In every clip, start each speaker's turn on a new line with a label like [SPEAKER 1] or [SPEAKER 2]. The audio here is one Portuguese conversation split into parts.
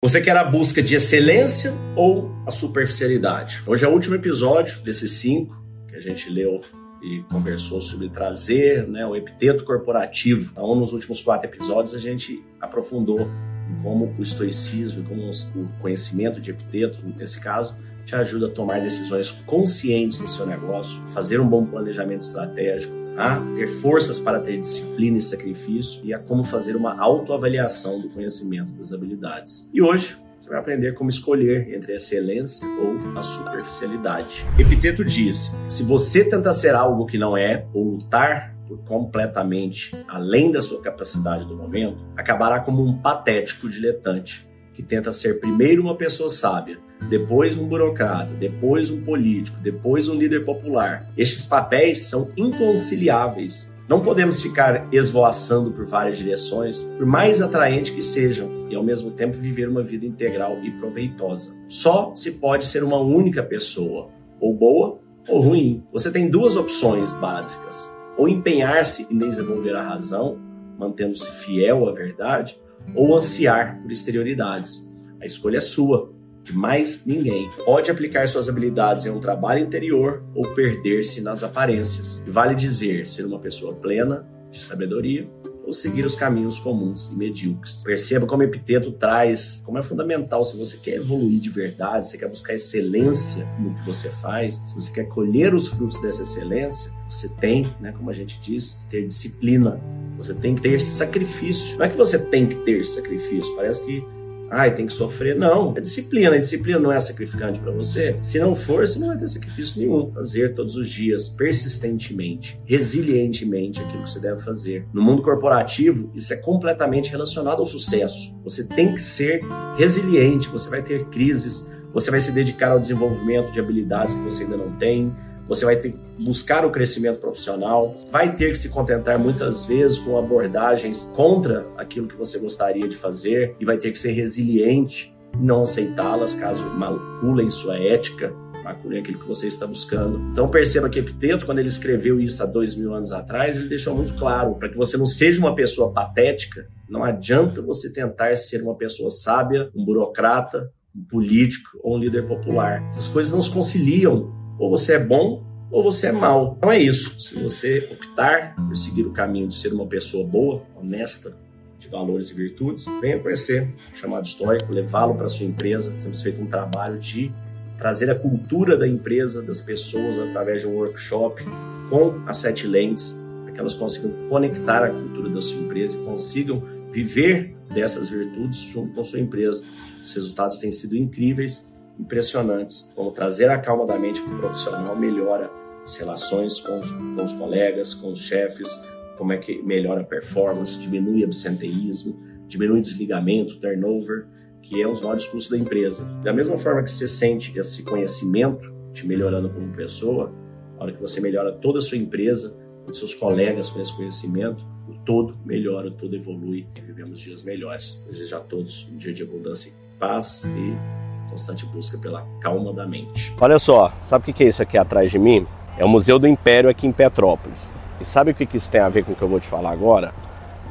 [SPEAKER 1] Você quer a busca de excelência ou a superficialidade? Hoje é o último episódio desses cinco que a gente leu e conversou sobre trazer né, o epiteto corporativo. Então, nos últimos quatro episódios, a gente aprofundou em como o estoicismo, como o conhecimento de epiteto, nesse caso, te ajuda a tomar decisões conscientes no seu negócio, fazer um bom planejamento estratégico, a ter forças para ter disciplina e sacrifício e a como fazer uma autoavaliação do conhecimento das habilidades. E hoje você vai aprender como escolher entre a excelência ou a superficialidade. Epiteto diz: se você tenta ser algo que não é ou lutar por completamente além da sua capacidade do momento, acabará como um patético diletante que tenta ser primeiro uma pessoa sábia, depois um burocrata, depois um político, depois um líder popular. Estes papéis são inconciliáveis. Não podemos ficar esvoaçando por várias direções, por mais atraente que sejam, e ao mesmo tempo viver uma vida integral e proveitosa. Só se pode ser uma única pessoa, ou boa ou ruim. Você tem duas opções básicas: ou empenhar-se em desenvolver a razão, mantendo-se fiel à verdade, ou ansiar por exterioridades. A escolha é sua, de mais ninguém. Pode aplicar suas habilidades em um trabalho interior ou perder-se nas aparências. Vale dizer ser uma pessoa plena de sabedoria ou seguir os caminhos comuns e medíocres. Perceba como epiteto traz, como é fundamental se você quer evoluir de verdade, se quer buscar excelência no que você faz, se você quer colher os frutos dessa excelência, você tem, né, como a gente diz, ter disciplina você tem que ter sacrifício. Não é que você tem que ter sacrifício. Parece que ai, tem que sofrer. Não, é disciplina. A disciplina não é sacrificante para você. Se não for, você não vai ter sacrifício nenhum. Fazer todos os dias, persistentemente, resilientemente aquilo que você deve fazer. No mundo corporativo, isso é completamente relacionado ao sucesso. Você tem que ser resiliente, você vai ter crises, você vai se dedicar ao desenvolvimento de habilidades que você ainda não tem você vai ter que buscar o crescimento profissional, vai ter que se contentar muitas vezes com abordagens contra aquilo que você gostaria de fazer e vai ter que ser resiliente e não aceitá-las caso maculem sua ética, maculem aquilo que você está buscando. Então perceba que Epiteto, quando ele escreveu isso há dois mil anos atrás, ele deixou muito claro para que você não seja uma pessoa patética, não adianta você tentar ser uma pessoa sábia, um burocrata, um político ou um líder popular. Essas coisas não se conciliam ou você é bom ou você é mal. Então é isso. Se você optar por seguir o caminho de ser uma pessoa boa, honesta, de valores e virtudes, venha conhecer o chamado histórico, levá-lo para sua empresa. Temos feito um trabalho de trazer a cultura da empresa, das pessoas, através de um workshop com as sete lentes, para que elas consigam conectar a cultura da sua empresa e consigam viver dessas virtudes junto com a sua empresa. Os resultados têm sido incríveis impressionantes, como trazer a calma da mente para o profissional melhora as relações com os, com os colegas, com os chefes, como é que melhora a performance, diminui absenteísmo, diminui desligamento, turnover, que é dos maiores custos da empresa. Da mesma forma que você sente esse conhecimento te melhorando como pessoa, a hora que você melhora toda a sua empresa, os seus colegas com esse conhecimento, o todo melhora, o todo evolui vivemos dias melhores. Desejo a todos um dia de abundância e paz e constante busca pela calma da mente.
[SPEAKER 2] Olha só, sabe o que é isso aqui atrás de mim? É o Museu do Império aqui em Petrópolis. E sabe o que isso tem a ver com o que eu vou te falar agora?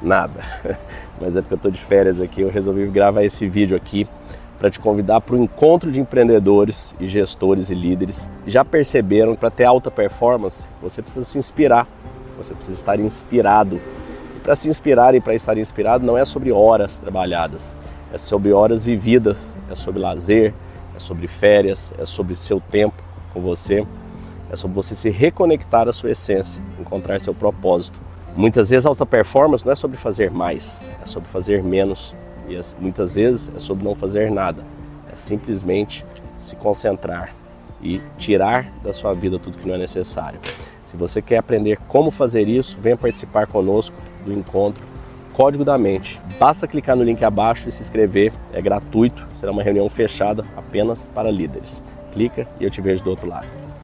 [SPEAKER 2] Nada. Mas é porque eu estou de férias aqui, eu resolvi gravar esse vídeo aqui para te convidar para o encontro de empreendedores e gestores e líderes. Já perceberam que para ter alta performance, você precisa se inspirar, você precisa estar inspirado. E para se inspirar e para estar inspirado não é sobre horas trabalhadas, é sobre horas vividas, é sobre lazer, é sobre férias, é sobre seu tempo com você, é sobre você se reconectar à sua essência, encontrar seu propósito. Muitas vezes alta performance não é sobre fazer mais, é sobre fazer menos. E muitas vezes é sobre não fazer nada. É simplesmente se concentrar e tirar da sua vida tudo que não é necessário. Se você quer aprender como fazer isso, venha participar conosco do encontro Código da Mente. Basta clicar no link abaixo e se inscrever, é gratuito, será uma reunião fechada apenas para líderes. Clica e eu te vejo do outro lado.